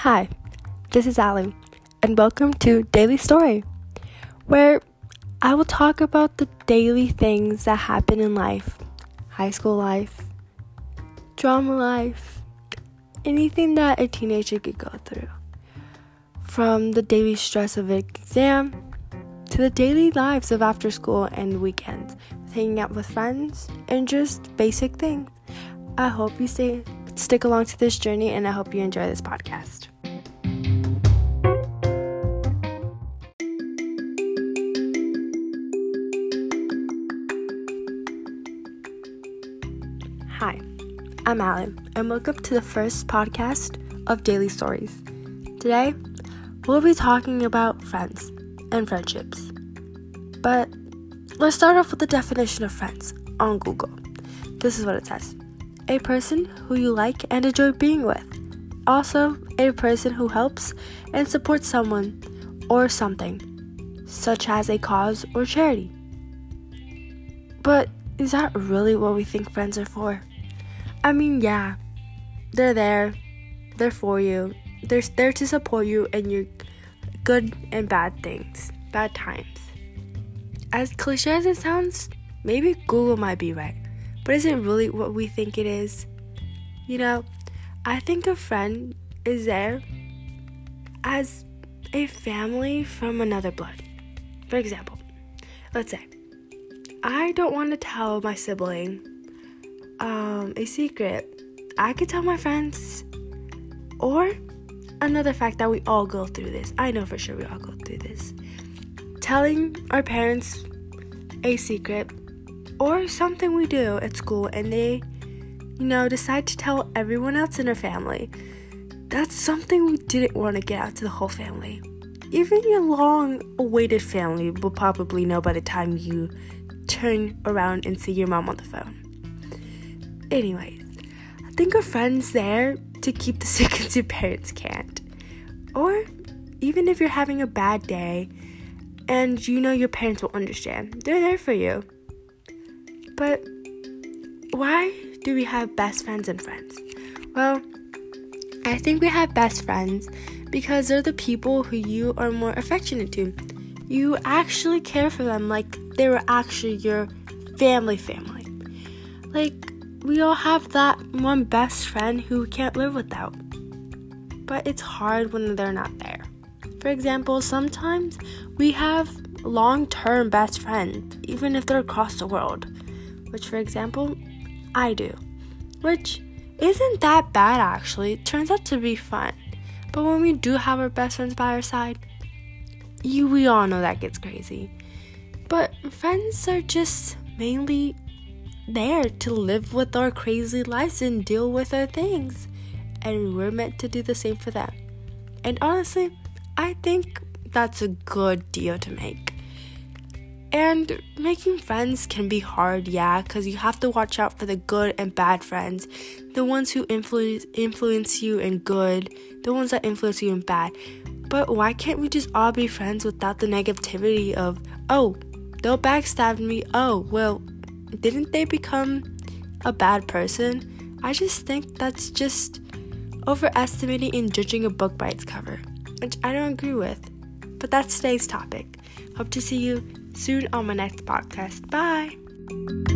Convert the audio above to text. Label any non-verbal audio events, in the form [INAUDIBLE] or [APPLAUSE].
Hi, this is Alan, and welcome to Daily Story, where I will talk about the daily things that happen in life high school life, drama life, anything that a teenager could go through. From the daily stress of exam to the daily lives of after school and weekends, hanging out with friends, and just basic things. I hope you stay stick along to this journey and I hope you enjoy this podcast. Hi, I'm Alan, and welcome to the first podcast of Daily Stories. Today, we'll be talking about friends and friendships. But let's start off with the definition of friends on Google. This is what it says a person who you like and enjoy being with. Also, a person who helps and supports someone or something, such as a cause or charity. But is that really what we think friends are for? I mean, yeah, they're there, they're for you, they're there to support you in your good and bad things, bad times. As cliche as it sounds, maybe Google might be right. But is it really what we think it is? You know, I think a friend is there as a family from another blood. For example, let's say I don't want to tell my sibling um, a secret. I could tell my friends, or another fact that we all go through this. I know for sure we all go through this. Telling our parents a secret or something we do at school and they, you know, decide to tell everyone else in our family. That's something we didn't want to get out to the whole family. Even your long awaited family will probably know by the time you turn around and see your mom on the phone. Anyway, I think a friend's there to keep the [LAUGHS] secrets your parents can't. Or even if you're having a bad day and you know your parents will understand, they're there for you. But why do we have best friends and friends? Well, I think we have best friends because they're the people who you are more affectionate to. You actually care for them like they were actually your family family. Like we all have that one best friend who we can't live without. But it's hard when they're not there. For example, sometimes we have long term best friends, even if they're across the world which, for example, I do, which isn't that bad actually. It turns out to be fun. But when we do have our best friends by our side, you we all know that gets crazy. But friends are just mainly there to live with our crazy lives and deal with our things. And we're meant to do the same for them. And honestly, I think that's a good deal to make. And making friends can be hard, yeah, because you have to watch out for the good and bad friends. The ones who influence influence you in good, the ones that influence you in bad. But why can't we just all be friends without the negativity of, oh, they'll backstab me. Oh, well, didn't they become a bad person? I just think that's just overestimating and judging a book by its cover, which I don't agree with. But that's today's topic. Hope to see you soon on my next podcast. Bye.